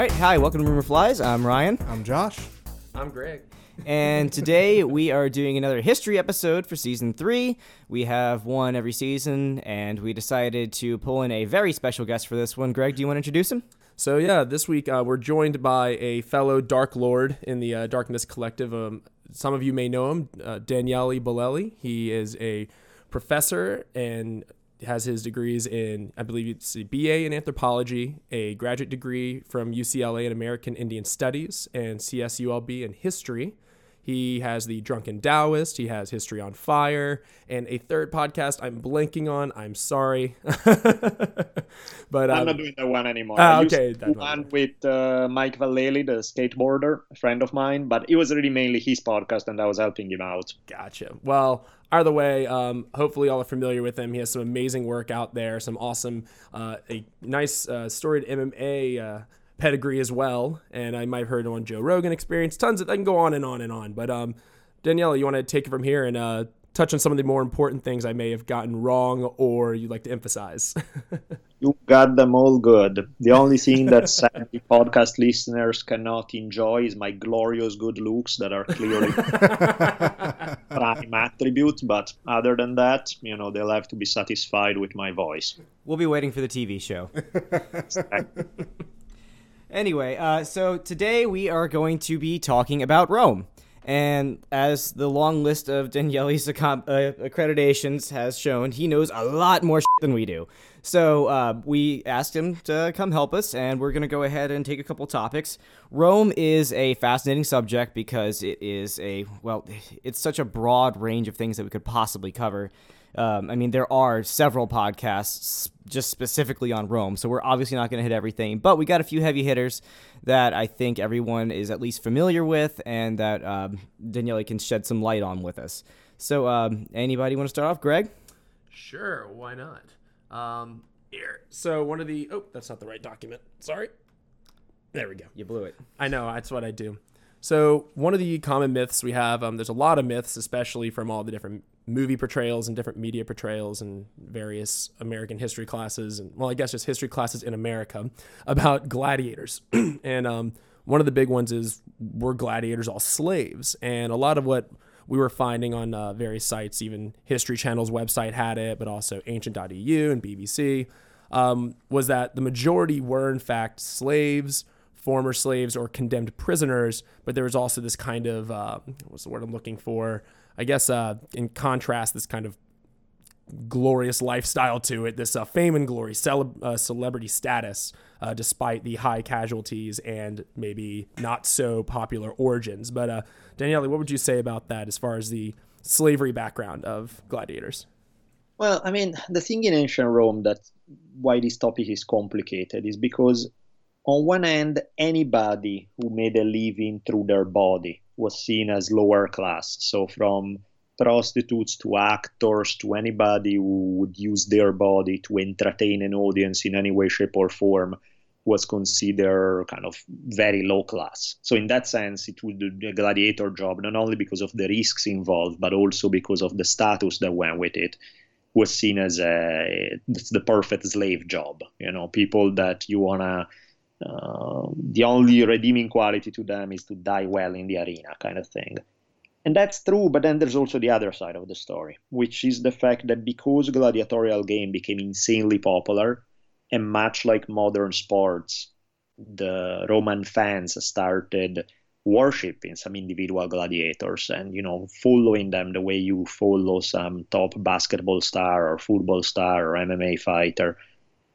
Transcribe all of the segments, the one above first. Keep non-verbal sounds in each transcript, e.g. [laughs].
All right, hi, welcome to Rumor Flies. I'm Ryan, I'm Josh. I'm Greg. and today [laughs] we are doing another history episode for season three. We have one every season, and we decided to pull in a very special guest for this one. Greg, do you want to introduce him? So yeah, this week uh, we're joined by a fellow Dark Lord in the uh, Darkness Collective. Um, some of you may know him, uh, Daniele Bolelli. He is a professor and has his degrees in, I believe it's a BA in anthropology, a graduate degree from UCLA in American Indian Studies, and CSULB in history. He has the Drunken Taoist. He has History on Fire, and a third podcast I'm blanking on. I'm sorry, [laughs] but I'm um, not doing that one anymore. Ah, I okay, that one. one with uh, Mike Vallely, the skateboarder, a friend of mine, but it was really mainly his podcast, and I was helping him out. Gotcha. Well, either way, um, hopefully y'all are familiar with him. He has some amazing work out there, some awesome, uh, a nice uh, storied MMA uh, pedigree as well. And I might have heard on Joe Rogan Experience. Tons of, I can go on and on and on. But um, Daniela, you want to take it from here and uh, touch on some of the more important things I may have gotten wrong or you'd like to emphasize? [laughs] You got them all good. The only thing that sadly [laughs] podcast listeners cannot enjoy is my glorious good looks that are clearly [laughs] prime attribute. But other than that, you know, they'll have to be satisfied with my voice. We'll be waiting for the TV show. [laughs] Anyway, uh, so today we are going to be talking about Rome. And as the long list of Daniele's accom- uh, accreditations has shown, he knows a lot more shit than we do. So uh, we asked him to come help us, and we're going to go ahead and take a couple topics. Rome is a fascinating subject because it is a, well, it's such a broad range of things that we could possibly cover. Um, I mean, there are several podcasts just specifically on Rome, so we're obviously not going to hit everything, but we got a few heavy hitters that I think everyone is at least familiar with and that um, Daniele can shed some light on with us. So, um, anybody want to start off? Greg? Sure, why not? Um, here. So one of the oh, that's not the right document. Sorry. There we go. You blew it. I know that's what I do. So one of the common myths we have, um, there's a lot of myths, especially from all the different movie portrayals and different media portrayals and various American history classes, and well, I guess just history classes in America about gladiators. [clears throat] and um, one of the big ones is were gladiators all slaves? And a lot of what we were finding on uh, various sites, even History Channel's website had it, but also Ancient.eu and BBC, um, was that the majority were in fact slaves former slaves or condemned prisoners, but there was also this kind of uh, what's the word I'm looking for? I guess uh, in contrast, this kind of glorious lifestyle to it, this uh, fame and glory, cele- uh, celebrity status, uh, despite the high casualties and maybe not so popular origins. But uh, Daniele, what would you say about that as far as the slavery background of gladiators? Well, I mean, the thing in ancient Rome that why this topic is complicated is because on one hand, anybody who made a living through their body was seen as lower class. So from prostitutes to actors to anybody who would use their body to entertain an audience in any way, shape, or form was considered kind of very low class. So in that sense, it would be a gladiator job, not only because of the risks involved, but also because of the status that went with it was seen as a it's the perfect slave job. You know, people that you wanna. Uh, the only redeeming quality to them is to die well in the arena, kind of thing. And that's true, but then there's also the other side of the story, which is the fact that because gladiatorial game became insanely popular, and much like modern sports, the Roman fans started worshiping some individual gladiators and you know following them the way you follow some top basketball star or football star or MMA fighter.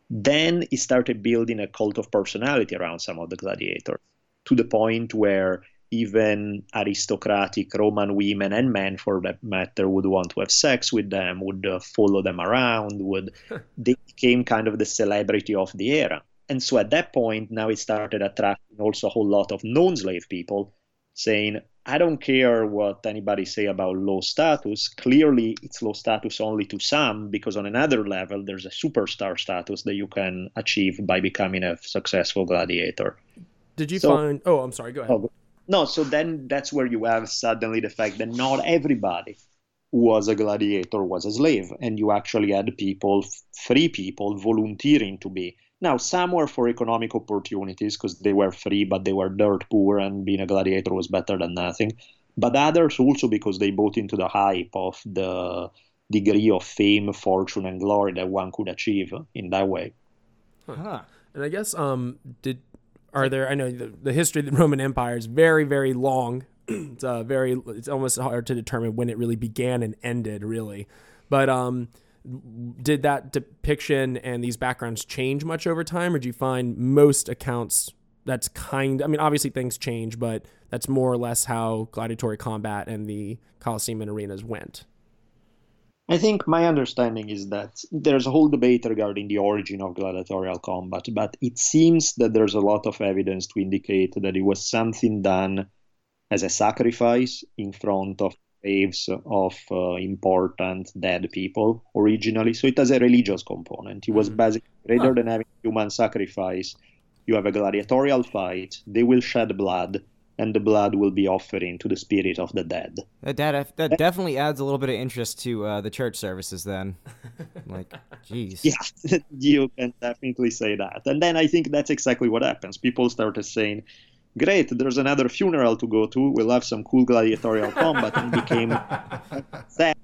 Then he started building a cult of personality around some of the gladiators to the point where even aristocratic Roman women and men, for that matter, would want to have sex with them, would uh, follow them around, would [laughs] they became kind of the celebrity of the era. And so at that point, now it started attracting also a whole lot of non-slave people, saying, "I don't care what anybody say about low status. Clearly, it's low status only to some, because on another level, there's a superstar status that you can achieve by becoming a successful gladiator." Did you So- find? Oh, I'm sorry. Go ahead. Oh, no, so then that's where you have suddenly the fact that not everybody was a gladiator was a slave, and you actually had people, free people, volunteering to be. Now, some were for economic opportunities because they were free, but they were dirt poor, and being a gladiator was better than nothing. But others also because they bought into the hype of the degree of fame, fortune, and glory that one could achieve in that way. Huh. And I guess um did are there I know the, the history of the [laughs] Roman Empire is very very long. [clears throat] it's uh, very it's almost hard to determine when it really began and ended really. But um did that depiction and these backgrounds change much over time or do you find most accounts that's kind I mean obviously things change but that's more or less how gladiatory combat and the Colosseum and arenas went. I think my understanding is that there's a whole debate regarding the origin of gladiatorial combat, but it seems that there's a lot of evidence to indicate that it was something done as a sacrifice in front of graves of uh, important dead people originally. So it has a religious component. It was mm. basically rather than having human sacrifice, you have a gladiatorial fight, they will shed blood and the blood will be offering to the spirit of the dead. That that, that definitely adds a little bit of interest to uh, the church services. Then, [laughs] like, jeez. Yeah, [laughs] you can definitely say that. And then I think that's exactly what happens. People started saying, "Great, there's another funeral to go to. We'll have some cool gladiatorial [laughs] combat," and became sad.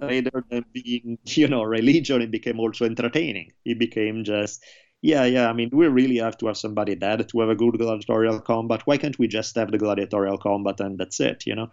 Rather than being, you know, religion, it became also entertaining. It became just yeah, yeah. I mean, we really have to have somebody dead to have a good gladiatorial combat. Why can't we just have the gladiatorial combat and that's it, you know?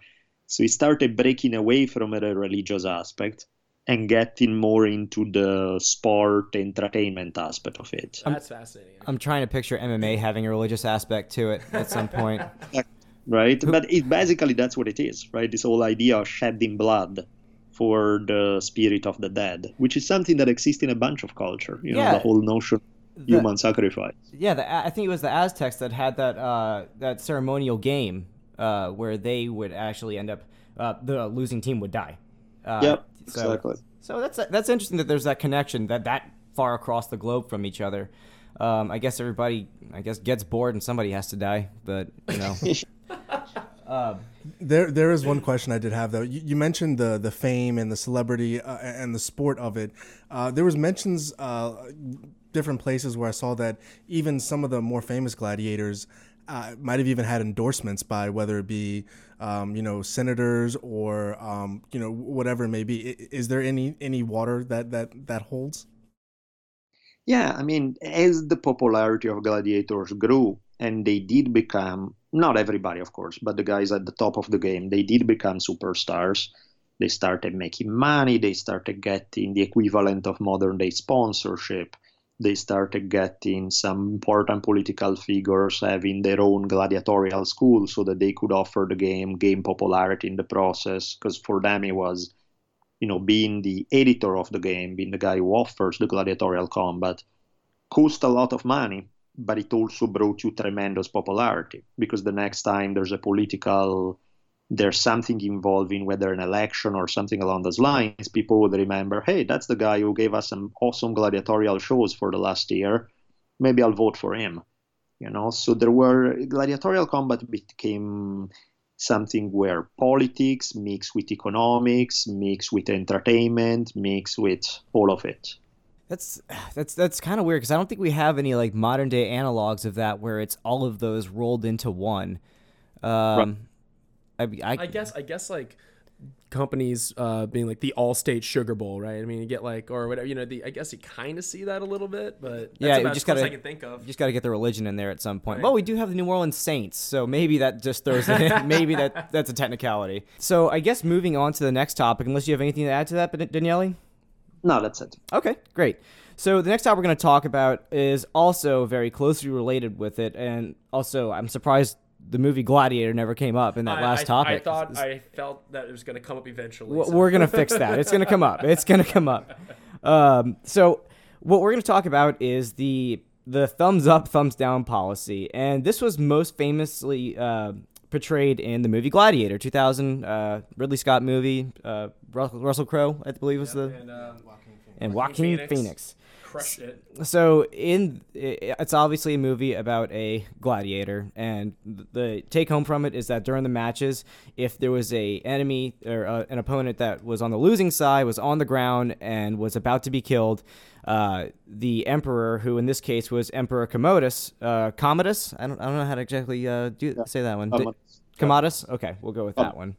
So he started breaking away from the religious aspect and getting more into the sport entertainment aspect of it. That's fascinating. I'm trying to picture MMA having a religious aspect to it at some point. [laughs] right? But it basically that's what it is, right? This whole idea of shedding blood for the spirit of the dead, which is something that exists in a bunch of culture. You know, yeah. the whole notion the, human sacrifice. Yeah, the, I think it was the Aztecs that had that uh, that ceremonial game uh, where they would actually end up uh, the losing team would die. Uh, yep, so, exactly. So that's that's interesting that there's that connection that that far across the globe from each other. Um, I guess everybody, I guess, gets bored and somebody has to die, but you know. [laughs] Um, there, there is one question I did have though. You, you mentioned the the fame and the celebrity uh, and the sport of it. Uh, there was mentions uh, different places where I saw that even some of the more famous gladiators uh, might have even had endorsements by whether it be um, you know senators or um, you know whatever it may be. Is there any any water that that that holds? Yeah, I mean, as the popularity of gladiators grew, and they did become not everybody, of course, but the guys at the top of the game, they did become superstars. They started making money. They started getting the equivalent of modern day sponsorship they started getting some important political figures having their own gladiatorial school so that they could offer the game, game popularity in the process. Because for them, it was, you know, being the editor of the game, being the guy who offers the gladiatorial combat, cost a lot of money, but it also brought you tremendous popularity because the next time there's a political there's something involving whether an election or something along those lines, people would remember, hey, that's the guy who gave us some awesome gladiatorial shows for the last year. Maybe I'll vote for him. You know, so there were gladiatorial combat became something where politics mixed with economics, mixed with entertainment, mixed with all of it. That's that's that's kind of weird because I don't think we have any like modern day analogs of that where it's all of those rolled into one. Um, right. I, I, I guess I guess like companies uh, being like the Allstate Sugar Bowl, right? I mean, you get like or whatever. You know, the, I guess you kind of see that a little bit, but yeah, you just gotta I can think of. You just got to get the religion in there at some point. Right. Well, we do have the New Orleans Saints, so maybe that just throws it in. [laughs] maybe that that's a technicality. So I guess moving on to the next topic, unless you have anything to add to that, but Daniele. No, that's it. Okay, great. So the next topic we're going to talk about is also very closely related with it, and also I'm surprised the movie Gladiator never came up in that I, last I, topic. I thought I felt that it was going to come up eventually. We're, so. we're going to fix that. It's going to come up. It's going to come up. [laughs] Um, so what we're going to talk about is the the thumbs up, thumbs down policy, and this was most famously uh, portrayed in the movie Gladiator, 2000 uh, Ridley Scott movie. Uh, Russell, Russell Crowe, I believe, was the and, um, and Joaquin, Phoenix. Phoenix. Crushed it. So in it's obviously a movie about a gladiator, and the take home from it is that during the matches, if there was a enemy or uh, an opponent that was on the losing side, was on the ground and was about to be killed, uh, the emperor, who in this case was Emperor Commodus, uh, Commodus, I don't, I don't know how to exactly uh, do say that one. Commodus. Commodus. Okay, we'll go with that one.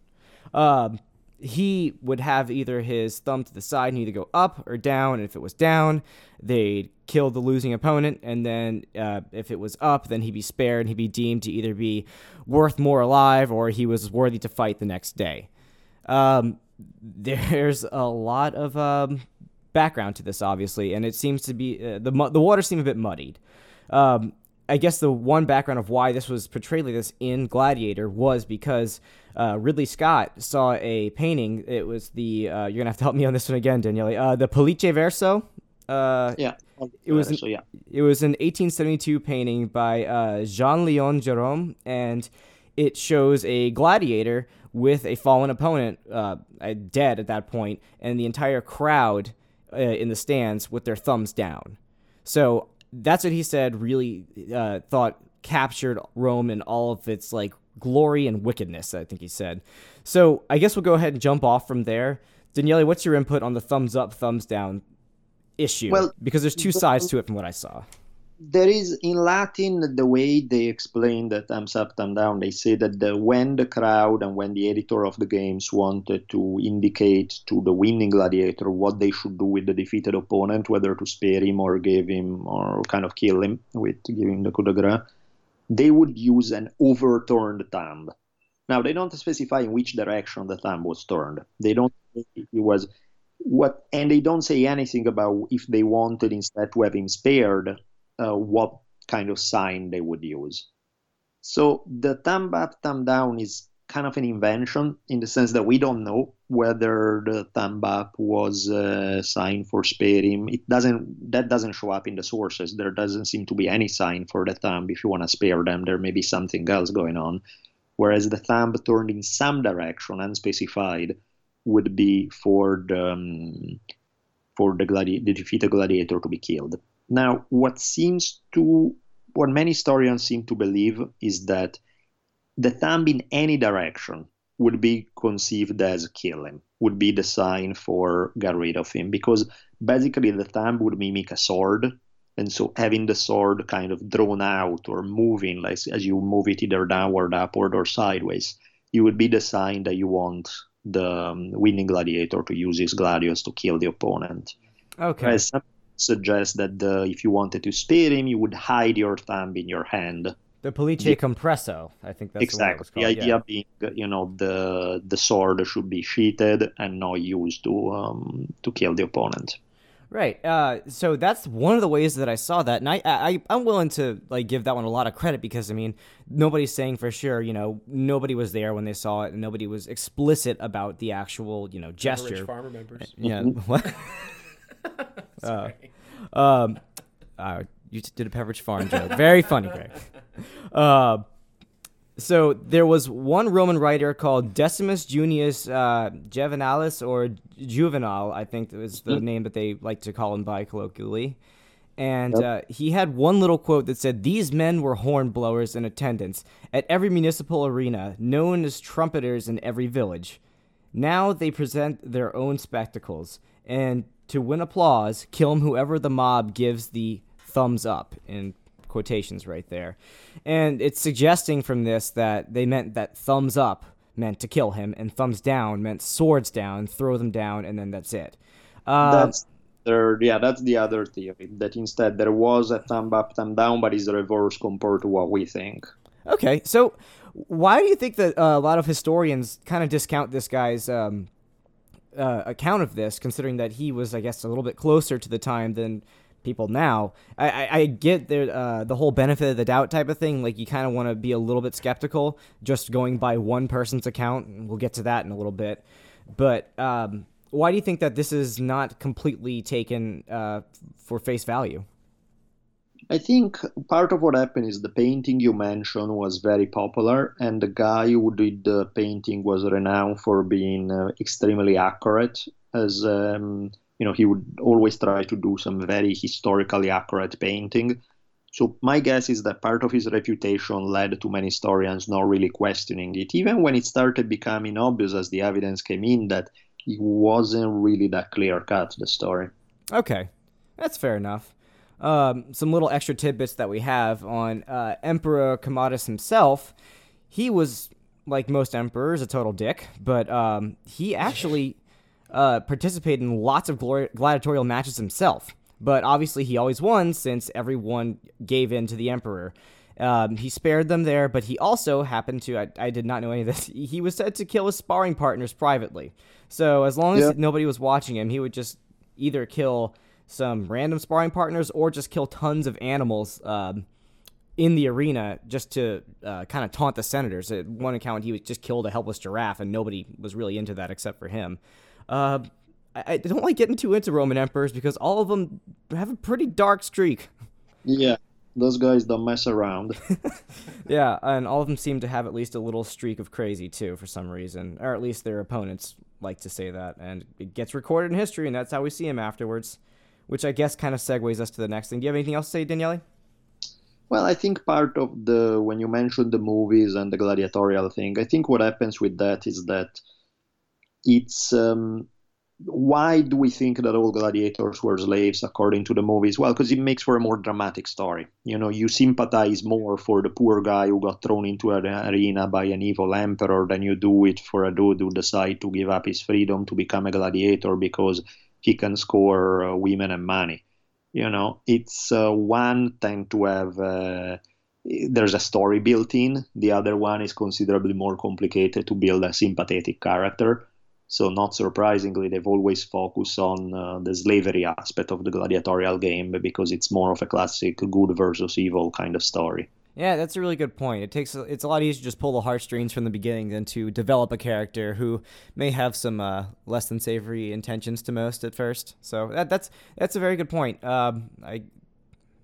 Um, he would have either his thumb to the side and either go up or down. And if it was down, they'd kill the losing opponent. And then uh, if it was up, then he'd be spared and he'd be deemed to either be worth more alive or he was worthy to fight the next day. Um, [laughs] there's a lot of um, background to this, obviously, and it seems to be uh, the the waters seem a bit muddied. Um, I guess the one background of why this was portrayed like this in Gladiator was because uh, Ridley Scott saw a painting. It was the uh, you're gonna have to help me on this one again, Daniele. Uh, the Pollice Verso. Uh, yeah, it was. An, yeah. It was an 1872 painting by uh, Jean Leon Gérôme, and it shows a gladiator with a fallen opponent, uh, dead at that point, and the entire crowd in the stands with their thumbs down. So that's what he said. Really uh, thought captured Rome in all of its like glory and wickedness. I think he said. So I guess we'll go ahead and jump off from there. Daniele, what's your input on the thumbs up, thumbs down issue? Well, because there's two sides to it from what I saw there is in Latin the way they explain the thumbs up, thumb down. They say that the, when the crowd and when the editor of the games wanted to indicate to the winning gladiator what they should do with the defeated opponent, whether to spare him or give him or kind of kill him with giving the coup de grace, they would use an overturned thumb. Now they don't specify in which direction the thumb was turned. They don't. It was what, and they don't say anything about if they wanted instead to have him spared uh, what kind of sign they would use. So the thumb up, thumb down is kind of an invention in the sense that we don't know whether the thumb up was a sign for sparing. It doesn't that doesn't show up in the sources. There doesn't seem to be any sign for the thumb. If you want to spare them, there may be something else going on. Whereas the thumb turned in some direction, unspecified, would be for the um, for the, gladi- the defeated gladiator to be killed. Now, what seems to, what many historians seem to believe is that the thumb in any direction would be conceived as kill him, would be the sign for get rid of him, because basically the thumb would mimic a sword. And so having the sword kind of drawn out or moving, like as you move it either downward, upward, or sideways, you would be the sign that you want the um, winning gladiator to use his gladius to kill the opponent. Okay. some suggests that the, if you wanted to spare him, you would hide your thumb in your hand. The Pollice yeah. Compresso, I think that's exactly. the idea yeah. being, you know, the the sword should be sheathed and not used to um, to kill the opponent. Right. Uh, so that's one of the ways that I saw that, and I, I I'm willing to like give that one a lot of credit because I mean nobody's saying for sure. You know, nobody was there when they saw it, and nobody was explicit about the actual you know gesture. Pepperidge Farm remembers. Yeah. [laughs] [laughs] [laughs] what? uh, um, uh, you did a Pepperidge Farm joke. Very funny, Greg. [laughs] Uh, so there was one Roman writer called Decimus Junius uh, Juvenalis, or Juvenal, I think was the mm-hmm. name that they like to call him by colloquially. And yep. uh, he had one little quote that said, These men were horn blowers in attendance at every municipal arena, known as trumpeters in every village. Now they present their own spectacles, and to win applause, kill him whoever the mob gives the thumbs up in quotations right there. And it's suggesting from this that they meant that thumbs up meant to kill him, and thumbs down meant swords down, throw them down, and then that's it. Uh, that's third, yeah, that's the other theory. That instead there was a thumb up, thumb down, but is reverse compared to what we think. Okay, so why do you think that uh, a lot of historians kind of discount this guy's um, uh, account of this, considering that he was, I guess, a little bit closer to the time than people now. I, I, I get the uh, the whole benefit of the doubt type of thing. Like you kind of want to be a little bit skeptical, just going by one person's account. And we'll get to that in a little bit. But um, why do you think that this is not completely taken uh, for face value? I think part of what happened is the painting you mentioned was very popular, and the guy who did the painting was renowned for being uh, extremely accurate as um, you know, he would always try to do some very historically accurate painting. So my guess is that part of his reputation led to many historians not really questioning it, even when it started becoming obvious as the evidence came in that it wasn't really that clear cut the story. Okay, that's fair enough. Um, some little extra tidbits that we have on uh, Emperor Commodus himself. He was like most emperors, a total dick, but um, he actually uh, participated in lots of gladiatorial matches himself. But obviously, he always won since everyone gave in to the emperor. Um, he spared them there, but he also happened to, I, I, did not know any of this, [laughs] he was said to kill his sparring partners privately. So as long as yeah. nobody was watching him, he would just either kill some random sparring partners or just kill tons of animals um, in the arena just to uh, kind of taunt the senators. At one account, he just killed a helpless giraffe, and nobody was really into that except for him. Uh, I, I don't like getting too into Roman emperors because all of them have a pretty dark streak. Yeah, those guys don't mess around. [laughs] yeah, and all of them seem to have at least a little streak of crazy too, for some reason, or at least their opponents like to say that, and it gets recorded in history, and that's how we see him afterwards. Which I guess kind of segues us to the next thing. Do you have anything else to say, Daniele? Well, I think part of the when you mentioned the movies and the gladiatorial thing, I think what happens with that is that it's um, why do we think that all gladiators were slaves according to the movies? Well, because it makes for a more dramatic story. You know, you sympathize more for the poor guy who got thrown into an arena by an evil emperor than you do it for a dude who decide to give up his freedom to become a gladiator because he can score uh, women and money. You know it's uh, one tend to have uh, there's a story built in. The other one is considerably more complicated to build a sympathetic character. So not surprisingly they've always focused on uh, the slavery aspect of the gladiatorial game because it's more of a classic good versus evil kind of story yeah, that's a really good point. It takes it's a lot easier to just pull the heartstrings from the beginning than to develop a character who may have some uh, less than savory intentions to most at first. So that, that's that's a very good point. Um, I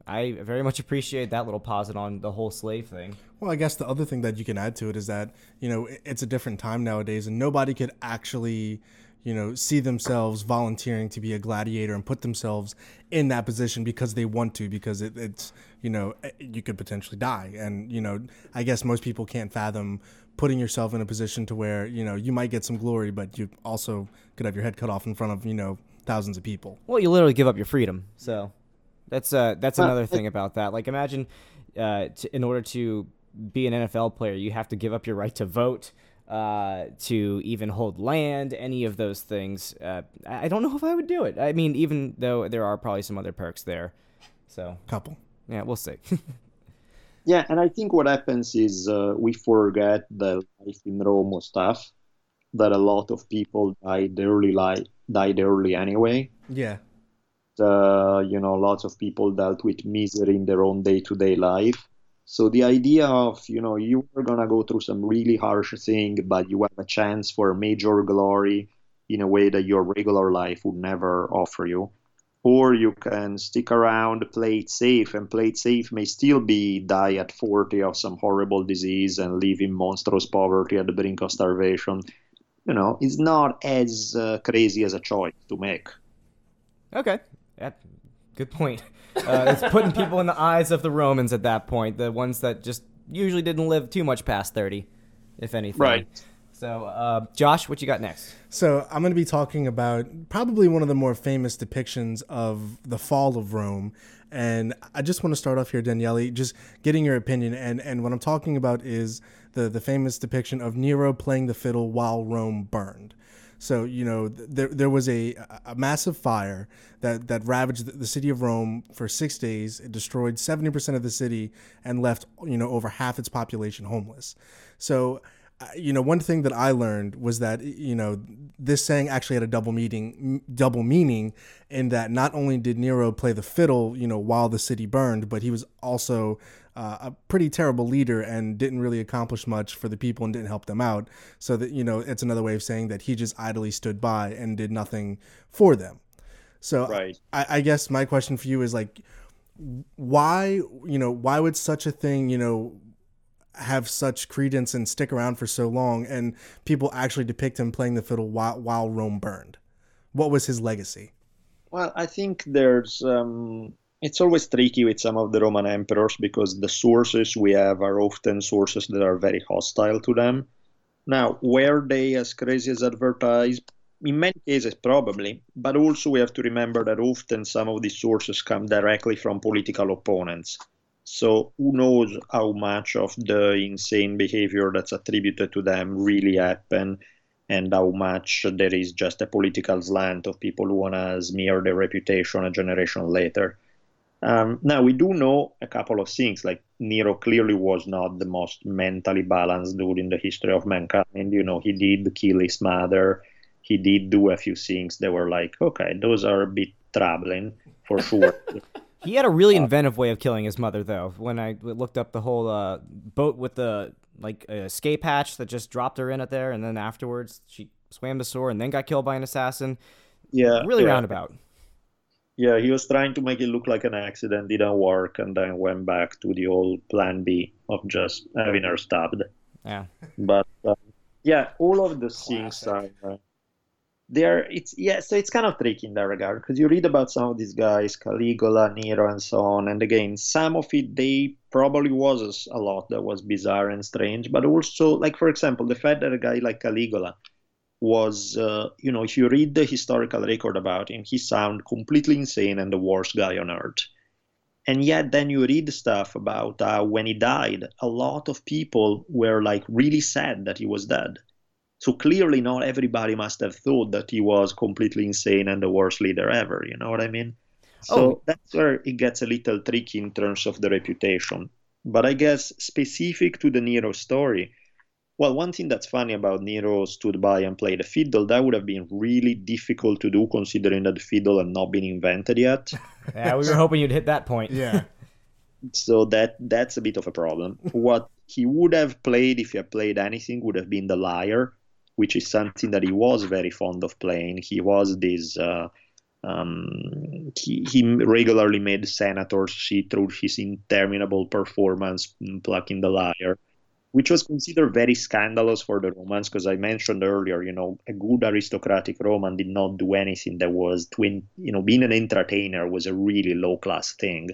I very much appreciate that little posit on the whole slave thing. Well, I guess the other thing that you can add to it is that you know it's a different time nowadays, and nobody could actually you know, see themselves volunteering to be a gladiator and put themselves in that position because they want to, because it, it's, you know, eh, you could potentially die. And, you know, I guess most people can't fathom putting yourself in a position to where, you know, you might get some glory, but you also could have your head cut off in front of, you know, thousands of people. Well, you literally give up your freedom. So that's, uh, that's another thing about that. Like, imagine, uh, in order to be an NFL player, you have to give up your right to vote uh, to even hold land, any of those things. Uh, I don't know if I would do it. I mean, even though there are probably some other perks there. So, couple. Yeah, we'll see. [laughs] yeah, and I think what happens is uh, we forget the life in Rome stuff. That a lot of people died early, li- died early anyway. Yeah. Uh, you know, lots of people dealt with misery in their own day-to-day life so the idea of, you know, you are to go through some really harsh thing, but you have a chance for major glory in a way that your regular life would never offer you. Or you can stick around, play it safe, and play it safe may still be die at 40 of some horrible disease and live in monstrous poverty at the brink of starvation. You know, it's not as uh, crazy as a choice to make. Okay. Yeah, good point. Uh, it's putting people in the eyes of the Romans at that point, the ones that just usually didn't live too much past 30, if anything. Right. So, uh, Josh, what you got next? So, I'm going to be talking about probably one of the more famous depictions of the fall of Rome. And I just want to start off here, Daniele, just getting your opinion. And, and what I'm talking about is the, the famous depiction of Nero playing the fiddle while Rome burned. So you know there there was a a massive fire that that ravaged the city of Rome for six days. It destroyed seventy percent of the city and left you know over half its population homeless. So uh, you know one thing that I learned was that you know this saying actually had a double meaning double meaning in that not only did Nero play the fiddle you know while the city burned, but he was also uh, a pretty terrible leader and didn't really accomplish much for the people and didn't help them out. So that you know, it's another way of saying that he just idly stood by and did nothing for them. So right. I, I guess my question for you is like, why you know why would such a thing you know have such credence and stick around for so long and people actually depict him playing the fiddle while while Rome burned? What was his legacy? Well, I think there's. Um, it's always tricky with some of the Roman emperors because the sources we have are often sources that are very hostile to them. Now, were they as crazy as advertised? In many cases, probably, but also we have to remember that often some of these sources come directly from political opponents. So who knows how much of the insane behavior that's attributed to them really happened and how much there is just a political slant of people who want to smear their reputation a generation later. Um, now we do know a couple of things. Like Nero clearly was not the most mentally balanced dude in the history of mankind. You know, he did kill his mother. He did do a few things that were like, okay, those are a bit troubling for sure. [laughs] he had a really inventive way of killing his mother, though. When I looked up the whole uh, boat with the like escape hatch that just dropped her in it there, and then afterwards she swam the shore and then got killed by an assassin. Yeah, really yeah. roundabout. Yeah, he was trying to make it look like an accident, didn't work, and then went back to the old plan B of just having her stabbed. Yeah. But uh, yeah, all of the things are. Uh, there it's yeah so it's kind of tricky in that regard because you read about some of these guys caligula nero and so on and again some of it they probably was a lot that was bizarre and strange but also like for example the fact that a guy like caligula was uh, you know if you read the historical record about him he sounded completely insane and the worst guy on earth. And yet then you read stuff about uh, when he died a lot of people were like really sad that he was dead. So clearly not everybody must have thought that he was completely insane and the worst leader ever you know what i mean? So oh. that's where it gets a little tricky in terms of the reputation. But i guess specific to the nero story well, one thing that's funny about Nero stood by and played the fiddle, that would have been really difficult to do considering that the fiddle had not been invented yet. [laughs] yeah, we were hoping you'd hit that point. Yeah. [laughs] so that that's a bit of a problem. what he would have played if he had played anything would have been the lyre, which is something that he was very fond of playing. He was this uh, um, he, he regularly made senators see through his interminable performance plucking the lyre which was considered very scandalous for the Romans, because I mentioned earlier, you know, a good aristocratic Roman did not do anything that was twin, you know, being an entertainer was a really low class thing.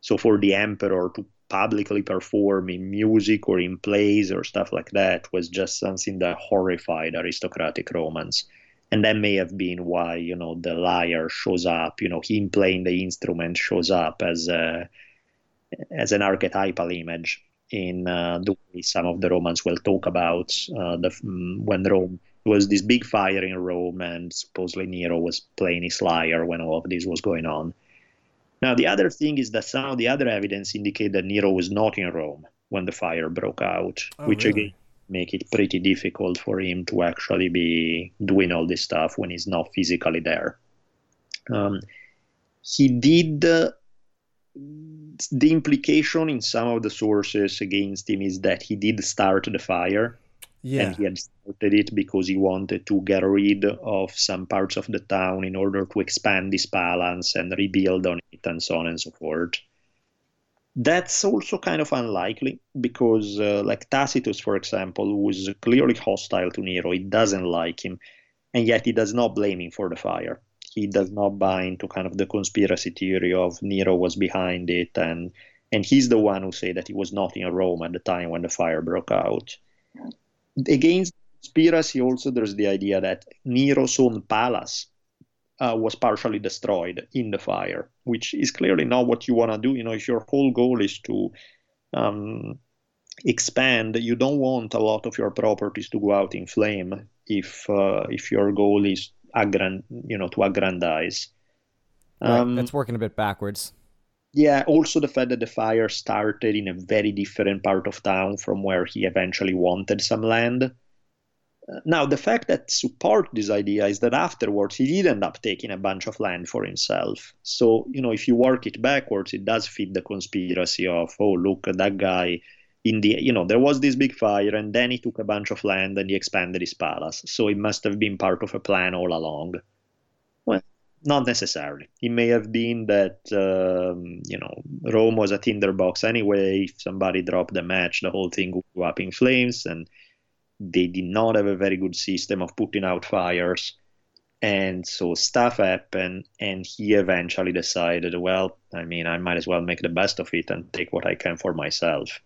So for the emperor to publicly perform in music or in plays or stuff like that was just something that horrified aristocratic Romans. And that may have been why, you know, the lyre shows up, you know, him playing the instrument shows up as a, as an archetypal image in uh, the way some of the Romans will talk about uh, the, mm, when Rome was this big fire in Rome, and supposedly Nero was playing his lyre when all of this was going on. Now, the other thing is that some of the other evidence indicate that Nero was not in Rome when the fire broke out, oh, which really? again make it pretty difficult for him to actually be doing all this stuff when he's not physically there. Um, he did. The implication in some of the sources against him is that he did start the fire. Yeah. And he had started it because he wanted to get rid of some parts of the town in order to expand his palace and rebuild on it and so on and so forth. That's also kind of unlikely because, uh, like Tacitus, for example, who is clearly hostile to Nero, he doesn't like him, and yet he does not blame him for the fire he does not buy into kind of the conspiracy theory of Nero was behind it, and and he's the one who said that he was not in Rome at the time when the fire broke out. Against conspiracy, also there's the idea that Nero's own palace uh, was partially destroyed in the fire, which is clearly not what you want to do. You know, if your whole goal is to um, expand, you don't want a lot of your properties to go out in flame. If uh, if your goal is aggrand, you know, to aggrandize. Right, um, that's working a bit backwards. Yeah, also the fact that the fire started in a very different part of town from where he eventually wanted some land. Uh, now, the fact that support this idea is that afterwards he did end up taking a bunch of land for himself. So, you know, if you work it backwards, it does fit the conspiracy of, oh, look, that guy in the you know there was this big fire and then he took a bunch of land and he expanded his palace. So it must have been part of a plan all along. Well not necessarily. It may have been that um, you know rome was a tinderbox anyway. If somebody dropped a match the whole thing would go up in flames and they did not have a very good system of putting out fires. And so stuff happened, and he eventually decided, well, I mean, I might as well make the best of it and take what I can for myself.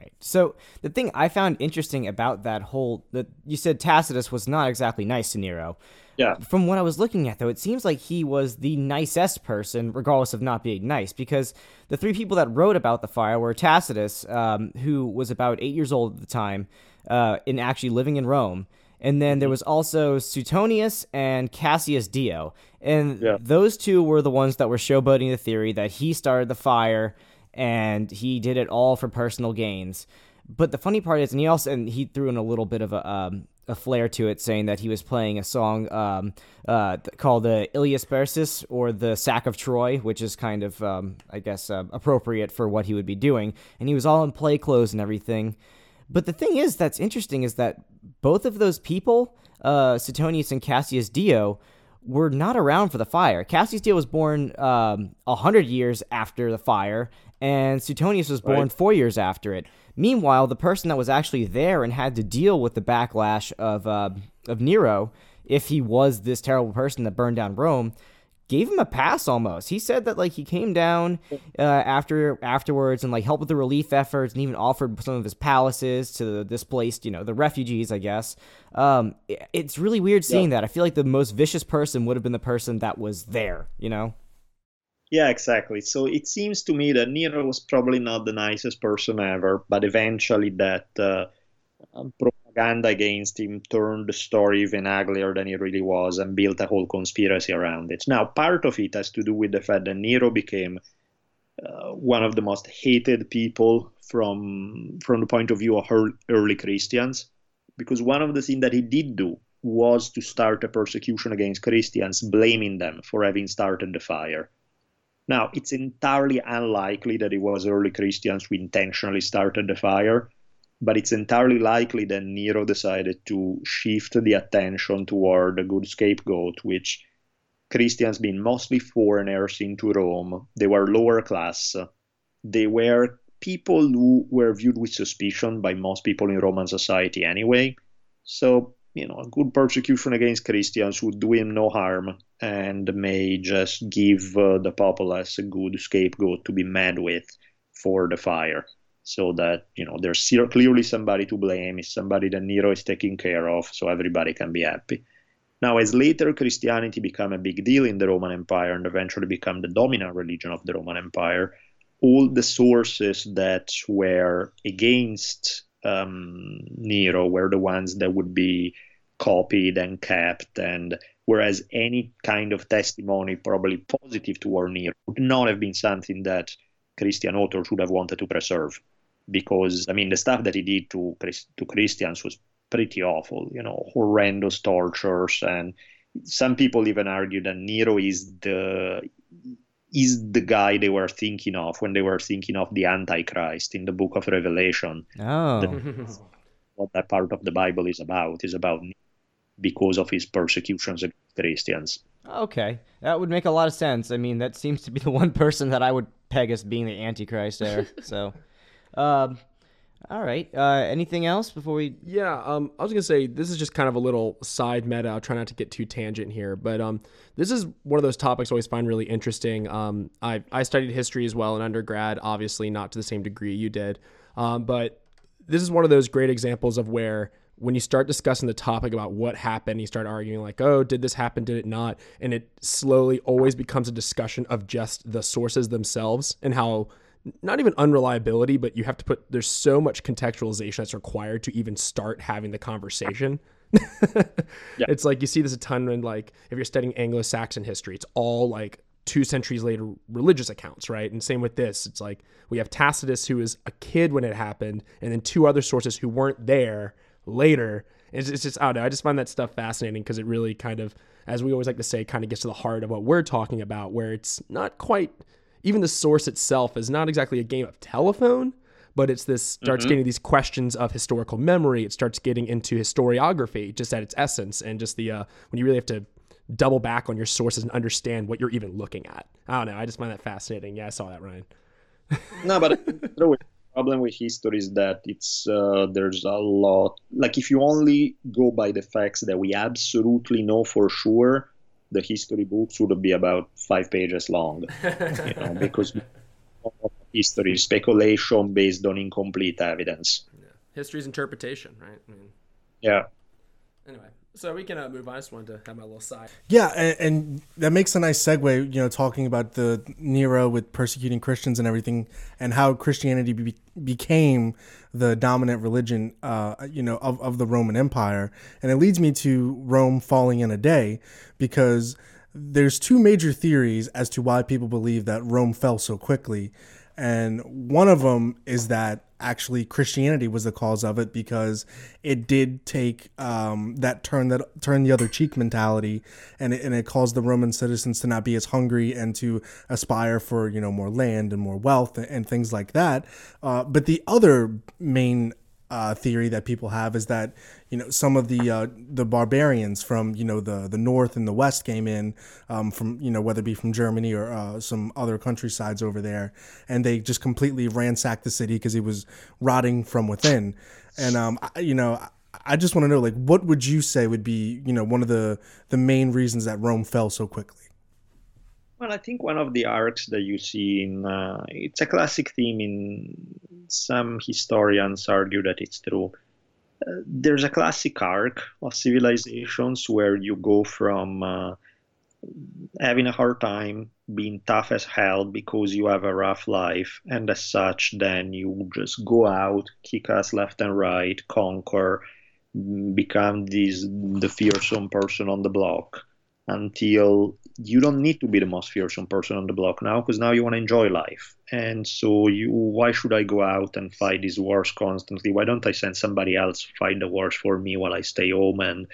Right. So the thing I found interesting about that whole that you said Tacitus was not exactly nice to Nero. Yeah. From what I was looking at, though, it seems like he was the nicest person, regardless of not being nice, because the three people that wrote about the fire were Tacitus, um, who was about eight years old at the time, uh, and actually living in Rome. And then there was also Suetonius and Cassius Dio. And Yeah. those two were the ones that were showboating the theory that he started the fire and he did it all for personal gains. But the funny part is, and he also and he threw in a little bit of a um, a flair to it, saying that he was playing a song um, uh, called the Ilias Persis or the Sack of Troy, which is kind of um, I guess uh, appropriate for what he would be doing. And he was all in play clothes and everything. But the thing is, that's interesting, is that both of those people, uh, Suetonius and Cassius Dio, were not around for the fire. Cassius Dio was born um, 100 years after the fire, and Suetonius was born Right. four years after it. Meanwhile, the person that was actually there and had to deal with the backlash of, uh, of Nero, if he was this terrible person that burned down Rome, gave him a pass almost. He said that like he came down uh, after afterwards and like helped with the relief efforts and even offered some of his palaces to the displaced, you know, the refugees, I guess. Um, it's really weird seeing that. I feel like the most vicious person would have been the person that was there, you know? Yeah, exactly. So it seems to me that Nero was probably not the nicest person ever, but eventually that uh, um, propaganda against him turned the story even uglier than it really was and built a whole conspiracy around it. Now, part of it has to do with the fact that Nero became uh, one of the most hated people from from the point of view of early Christians, because one of the things that he did do was to start a persecution against Christians, blaming them for having started the fire. Now, it's entirely unlikely that it was early Christians who intentionally started the fire, but it's entirely likely that Nero decided to shift the attention toward a good scapegoat, which Christians being mostly foreigners into Rome, they were lower class. They were people who were viewed with suspicion by most people in Roman society anyway. So, you know, a good persecution against Christians would do him no harm and may just give uh, the populace a good scapegoat to be mad with for the fire. So that, you know, there's clearly somebody to blame, is somebody that Nero is taking care of, so everybody can be happy. Now, as later Christianity became a big deal in the Roman Empire and eventually became the dominant religion of the Roman Empire, all the sources that were against um, Nero were the ones that would be copied and kept, and whereas any kind of testimony probably positive toward Nero would not have been something that Christian authors would have wanted to preserve, because I mean the stuff that he did to to Christians was pretty awful, you know, horrendous tortures, and some people even argue that Nero is the is the guy they were thinking of when they were thinking of the Antichrist in the book of Revelation. Oh. What that part of the Bible is about is about because of his persecutions against Christians. Okay. That would make a lot of sense. I mean, that seems to be the [laughs] one person that I would peg as being the Antichrist there. so, um, all right. Uh, anything else before we. Yeah, um, I was gonna say this is just kind of a little side meta. I'll try not to get too tangent here, but um, this is one of those topics I always find really interesting. Um, I I studied history as well in undergrad, obviously not to the same degree you did, um, but this is one of those great examples of where when you start discussing the topic about what happened, you start arguing like, oh, did this happen? Did it not? And it slowly always becomes a discussion of just the sources themselves and how not even unreliability, but you have to put there's so much contextualization that's required to even start having the conversation. [laughs] It's like you see this a ton in like if you're studying Anglo-Saxon history, it's all like two centuries later religious accounts, right? And same with this. It's like we have Tacitus who is a kid when it happened, and then two other sources who weren't there later. It's, it's just I don't know. I just find that stuff fascinating because it really kind of, as we always like to say, kind of gets to the heart of what we're talking about, where it's not quite even the source itself is not exactly a game of telephone, but it's this starts getting these questions of historical memory. It starts getting into historiography just at its essence, and just the uh, when you really have to double back on your sources and understand what you're even looking at. I don't know. I just find that fascinating. Yeah, I saw that, Ryan. [laughs] No, but the problem with history is that it's uh, there's a lot. Like if you only go by the facts that we absolutely know for sure, the history books would be about five pages long. [laughs] you know, because history speculation based on incomplete evidence. Yeah. History's interpretation, right? I mean, yeah. Anyway, so we can uh, move on. I just wanted to have my little side. Yeah, and, and, that makes a nice segue. You know, talking about the Nero with persecuting Christians and everything, and how Christianity be, became the dominant religion, uh, you know, of, of the Roman Empire, and it leads me to Rome falling in a day, because there's two major theories as to why people believe that Rome fell so quickly, and one of them is that actually Christianity was the cause of it because it did take um, that turn that turn the other cheek mentality, and it, and it caused the Roman citizens to not be as hungry and to aspire for you know more land and more wealth and, and things like that. Uh, but the other main uh, theory that people have is that you know some of the uh, the barbarians from you know the the north and the west came in um, from you know whether it be from Germany or uh, some other countrysides over there, and they just completely ransacked the city because it was rotting from within. And um, I, you know, I just want to know like what would you say would be you know one of the the main reasons that Rome fell so quickly. Well, I think one of the arcs that you see in uh, it's a classic theme in some historians argue that it's true. Uh, there's a classic arc of civilizations where you go from uh, having a hard time, being tough as hell because you have a rough life, and as such, then you just go out, kick ass left and right, conquer, become this the fearsome person on the block until you don't need to be the most fearsome person on the block now because now you want to enjoy life. And so you why should i go out and fight these wars constantly? Why don't i send somebody else fight the wars for me while i stay home and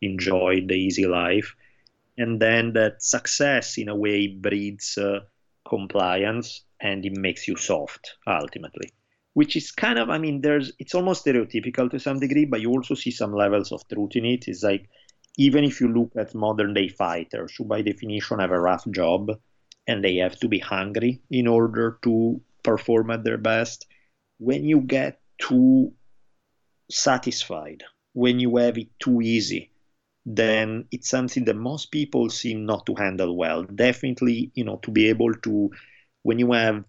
enjoy the easy life? And then that success in a way breeds uh, compliance and it makes you soft ultimately. Which is kind of i mean there's it's almost stereotypical to some degree but you also see some levels of truth in it. It's like even if you look at modern day fighters who by definition have a rough job and they have to be hungry in order to perform at their best when you get too satisfied when you have it too easy then it's something that most people seem not to handle well. Definitely you know to be able to when you have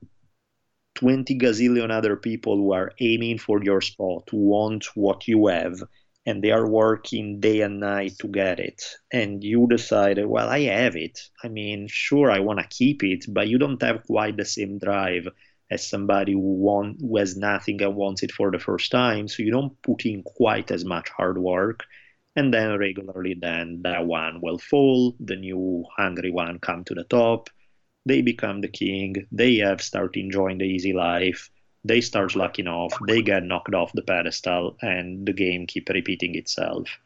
20 gazillion other people who are aiming for your spot who want what you have and they are working day and night to get it. And you decide well i have it. I mean sure i want to keep it but you don't have quite the same drive as somebody who want who has nothing and wants it for the first time. So you don't put in quite as much hard work. And then regularly then that one will fall the new hungry one come to the top. They become the king. They have start enjoying the easy life they start slacking off, they get knocked off the pedestal, and the game keep repeating itself.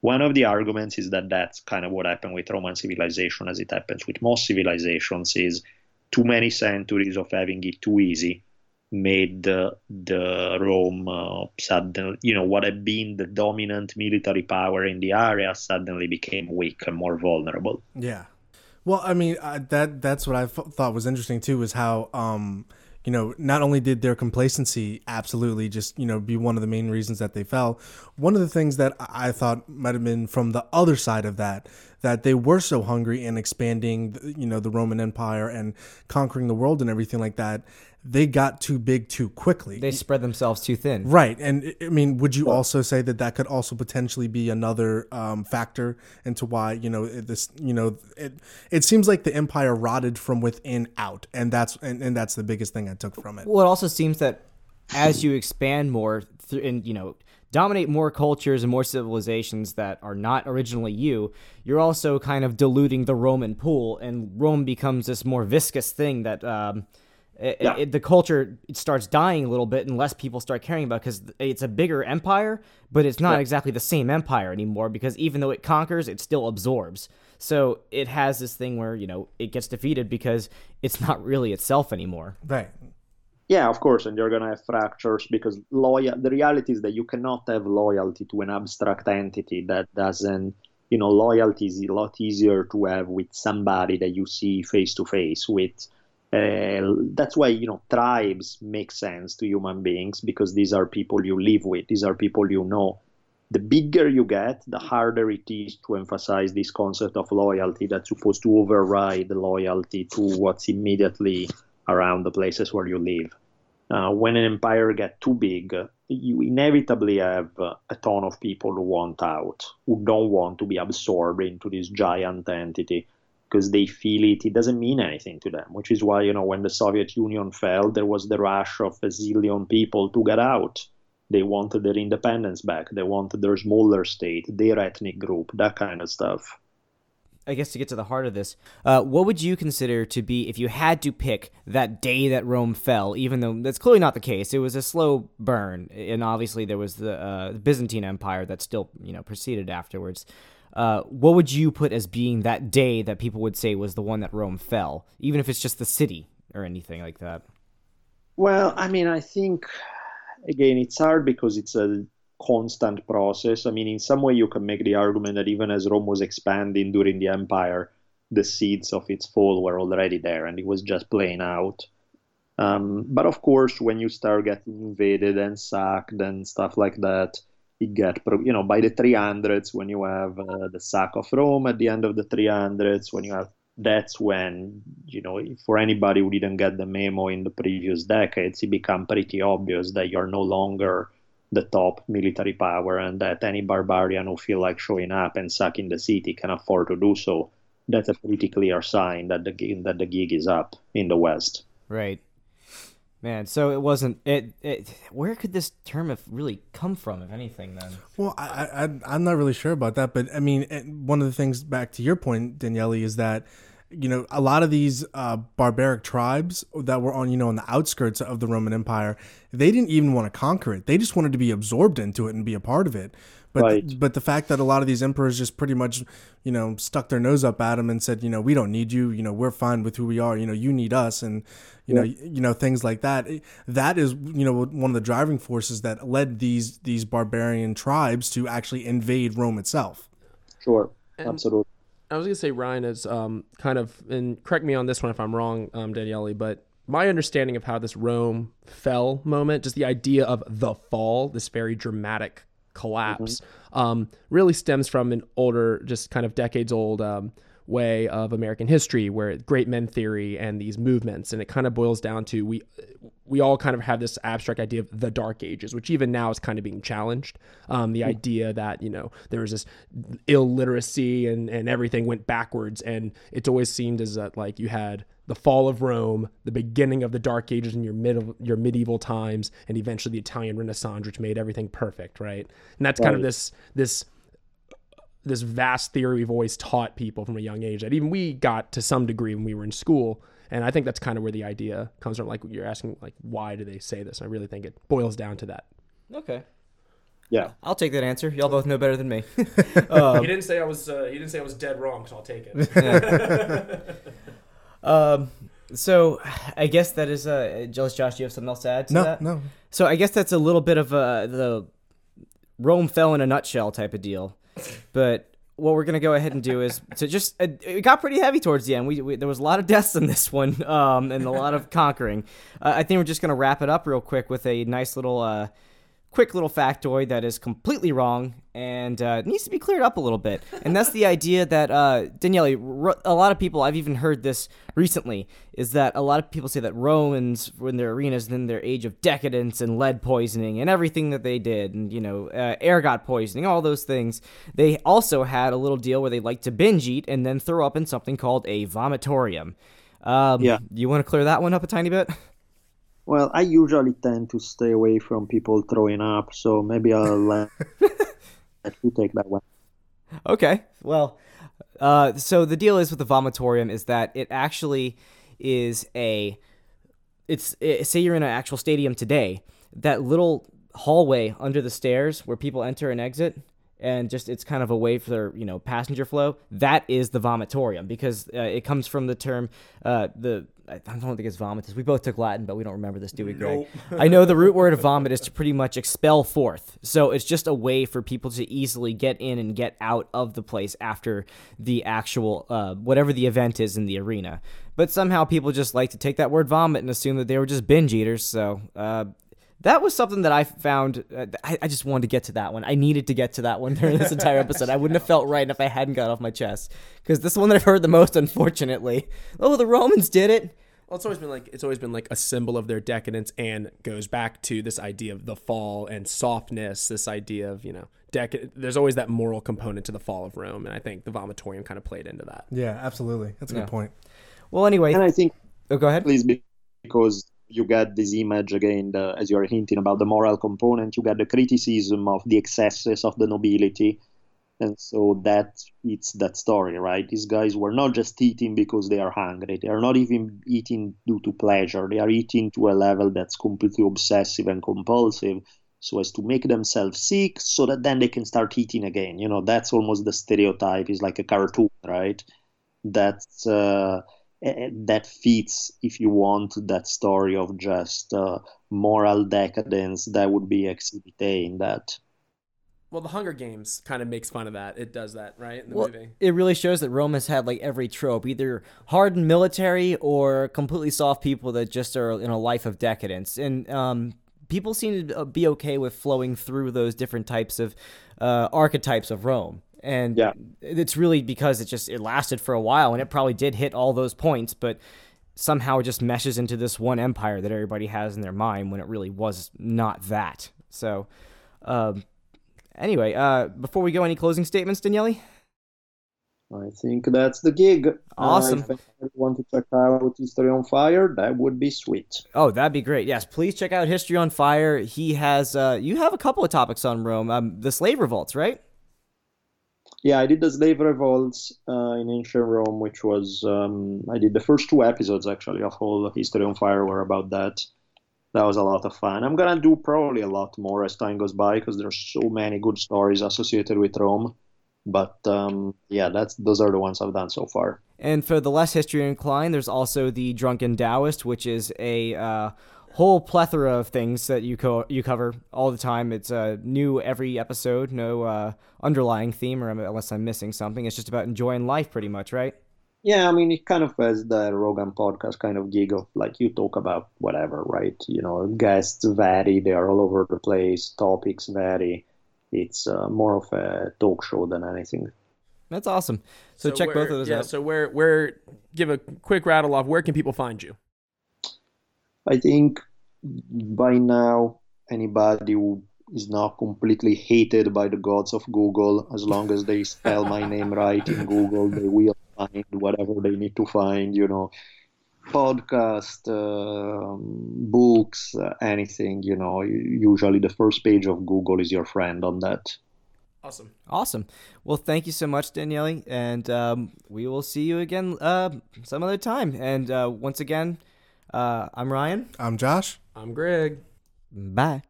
One of the arguments is that that's kind of what happened with Roman civilization, as it happens with most civilizations, is too many centuries of having it too easy made the, the Rome uh, suddenly, you know, what had been the dominant military power in the area suddenly became weak and more vulnerable. Yeah. Well, I mean, that that's what I f- thought was interesting too, is how um, you know, not only did their complacency absolutely just, you know, be one of the main reasons that they fell, one of the things that I thought might have been from the other side of that, that they were so hungry and expanding, you know, the Roman Empire and conquering the world and everything like that, they got too big too quickly. They spread themselves too thin. Right. And I mean, would you also say that that could also potentially be another um, factor into why, you know, this, you know, it, it seems like the empire rotted from within out. And that's, and, and that's the biggest thing I took from it. Well, it also seems that as you expand more th- and, you know, dominate more cultures and more civilizations that are not originally you, you're also kind of diluting the Roman pool, and Rome becomes this more viscous thing that um, it, yeah. it, the culture it starts dying a little bit and less people start caring about because it's a bigger empire but it's not yeah. exactly the same empire anymore because even though it conquers it still absorbs so it has this thing where you know it gets defeated because it's not really itself anymore right yeah of course and you're gonna have fractures because loyal the reality is that you cannot have loyalty to an abstract entity that doesn't you know loyalty is a lot easier to have with somebody that you see face to face with Uh, that's why you know tribes make sense to human beings because these are people you live with. These are people you know. The bigger you get, the harder it is to emphasize this concept of loyalty that's supposed to override the loyalty to what's immediately around the places where you live. Uh, when an empire gets too big, you inevitably have a ton of people who want out, who don't want to be absorbed into this giant entity because they feel it, it doesn't mean anything to them, which is why, you know, when the Soviet Union fell, there was the rush of a zillion people to get out. They wanted their independence back. They wanted their smaller state, their ethnic group, that kind of stuff. I guess to get to the heart of this, uh, what would you consider to be if you had to pick that day that Rome fell? Even though that's clearly not the case, it was a slow burn, and obviously there was the, uh, Byzantine Empire that still you know proceeded afterwards. Uh, what would you put as being that day that people would say was the one that Rome fell, even if it's just the city or anything like that? Well, I mean, I think again it's hard because it's a constant process. I mean, in some way, you can make the argument that even as Rome was expanding during the empire, the seeds of its fall were already there and it was just playing out. Um, but of course, when you start getting invaded and sacked and stuff like that, it get you know by the 300s when you have uh, the sack of Rome at the end of the 300s when you have that's when you know for anybody who didn't get the memo in the previous decades it become pretty obvious that you're no longer the top military power and that any barbarian who feel like showing up and sacking the city can afford to do so. That's a pretty clear sign that the that the gig is up in the west. Right man so it wasn't it, it where could this term have really come from if anything then well i, I i'm not really sure about that but i mean one of the things back to your point daniele is that you know, a lot of these uh, barbaric tribes that were on, you know, on the outskirts of the Roman Empire, they didn't even want to conquer it. They just wanted to be absorbed into it and be a part of it. But right. but the fact that a lot of these emperors just pretty much, you know, stuck their nose up at them and said, you know, we don't need you. You know, we're fine with who we are. You know, you need us, and you yeah. know, you know, things like that. That is, you know, one of the driving forces that led these these barbarian tribes to actually invade Rome itself. Sure, and, absolutely I was gonna say Ryan is um, kind of, and correct me on this one if I'm wrong, um, Daniele, but my understanding of how this Rome fell moment, just the idea of the fall, this very dramatic collapse, mm-hmm. um, really stems from an older, just kind of decades old um, way of American history, where great men theory and these movements, and it kind of boils down to we we all kind of have this abstract idea of the dark ages which even now is kind of being challenged um, the mm. idea that you know there was this illiteracy and, and everything went backwards and it's always seemed as that like you had the fall of rome the beginning of the dark ages in your mid your medieval times and eventually the italian renaissance which made everything perfect right and that's right. kind of this this this vast theory we've always taught people from a young age that even we got to some degree when we were in school and I think that's kind of where the idea comes from. Like you're asking, like why do they say this? I really think it boils down to that. Okay. Yeah, I'll take that answer. Y'all both know better than me. [laughs] um, he didn't say I was. Uh, he didn't say I was dead wrong, so I'll take it. [laughs] Um. So, [sighs] I guess that is. Uh, Josh, Josh, do you have something else to add to no, that? No. So I guess that's a little bit of a the Rome fell in a nutshell type of deal, but what we're gonna go ahead and do is to just it got pretty heavy towards the end. We, we, there was a lot of deaths in this one, um, and a lot of conquering. Uh, I think we're just gonna wrap it up real quick with a nice little uh, quick little factoid that is completely wrong and uh, needs to be cleared up a little bit. And that's the idea that uh, Daniele, a lot of people, I've even heard this recently, is that a lot of people say that Romans were in their arenas in their age of decadence and lead poisoning and everything that they did, and you know, uh, ergot poisoning, all those things. They also had a little deal where they liked to binge eat and then throw up in something called a vomitorium. Um, yeah. You want to clear that one up a tiny bit? Well, I usually tend to stay away from people throwing up, so maybe I'll let, [laughs] let you take that one. Okay. Well, uh, so the deal is with the vomitorium is that it actually is a it's it, say you're in an actual stadium today that little hallway under the stairs where people enter and exit and just it's kind of a way for their you know passenger flow that is the vomitorium because uh, it comes from the term uh, the I don't think it's vomitus. We both took Latin, but we don't remember this, do we, Greg? Nope. [laughs] I know the root word of [laughs] vomit is to pretty much expel forth. So it's just a way for people to easily get in and get out of the place after the actual, uh, whatever the event is in the arena. but somehow people just like to take that word vomit and assume that they were just binge eaters. So uh, that was something that I found. Uh, I, I, just wanted to get to that one. I needed to get to that one during this entire episode. I wouldn't have felt right if I hadn't got off my chest because this is one that I've heard the most. Unfortunately, oh, the Romans did it. Well, it's always been like it's always been like a symbol of their decadence, and goes back to this idea of the fall and softness. This idea of you know, dec- There's always that moral component to the fall of Rome, and I think the vomitorium kind of played into that. Yeah, absolutely. That's a yeah. good point. Well, anyway, and I think. Oh, go ahead. Please, because you get this image again, the, as you are hinting about the moral component. You get the criticism of the excesses of the nobility and so that it's that story, right? These guys were not just eating because they are hungry. They are not even eating due to pleasure. They are eating to a level that's completely obsessive and compulsive so as to make themselves sick so that then they can start eating again. You know, that's almost the stereotype. It's like a cartoon, right? That's uh, that fits, if you want, that story of just uh, moral decadence. That would be exhibit A in that well, the Hunger Games kind of makes fun of that. It does that, right? In the well, movie. It really shows that Rome has had like every trope, either hardened military or completely soft people that just are in a life of decadence. And um, people seem to be okay with flowing through those different types of uh, archetypes of Rome. And yeah. it's really because it just it lasted for a while and it probably did hit all those points, but somehow it just meshes into this one empire that everybody has in their mind when it really was not that. So um, Anyway, uh, before we go, any closing statements, Daniele? I think that's the gig. Awesome. Uh, if to check out History on Fire, that would be sweet. Oh, that'd be great. Yes, please check out History on Fire. He has, uh, you have a couple of topics on Rome. Um, the slave revolts, right? Yeah, I did the slave revolts uh, in ancient Rome, which was um, I did the first two episodes actually of whole History on Fire were about that that was a lot of fun. I'm gonna do probably a lot more as time goes by because there's so many good stories associated with Rome. But um, yeah, that's those are the ones I've done so far. And for the less history inclined, there's also the Drunken Taoist, which is a uh, whole plethora of things that you co- you cover all the time. It's uh, new every episode, no uh, underlying theme, or unless I'm missing something. It's just about enjoying life, pretty much, right? Yeah, I mean, it kind of has the Rogan podcast kind of gig of like you talk about whatever, right? You know, guests vary, they are all over the place, topics vary. It's uh, more of a talk show than anything. That's awesome. So, so check where, both of those yeah, out. So where where give a quick rattle off. Where can people find you? I think by now anybody who is not completely hated by the gods of Google, as long as they spell my [laughs] name right in Google, they will find whatever they need to find, you know, podcast, uh, books, uh, anything, you know. Usually the first page of Google is your friend on that. Awesome. Awesome. Well, thank you so much, Daniele. And um, we will see you again uh, some other time. And uh, once again, uh, I'm Ryan. I'm Josh. I'm Greg. Bye.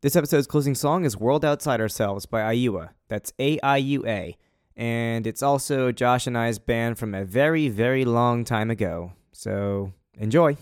This episode's closing song is World Outside Ourselves by Aiua. That's A I U A and it's also Josh and I's band from a very, very long time ago. So enjoy.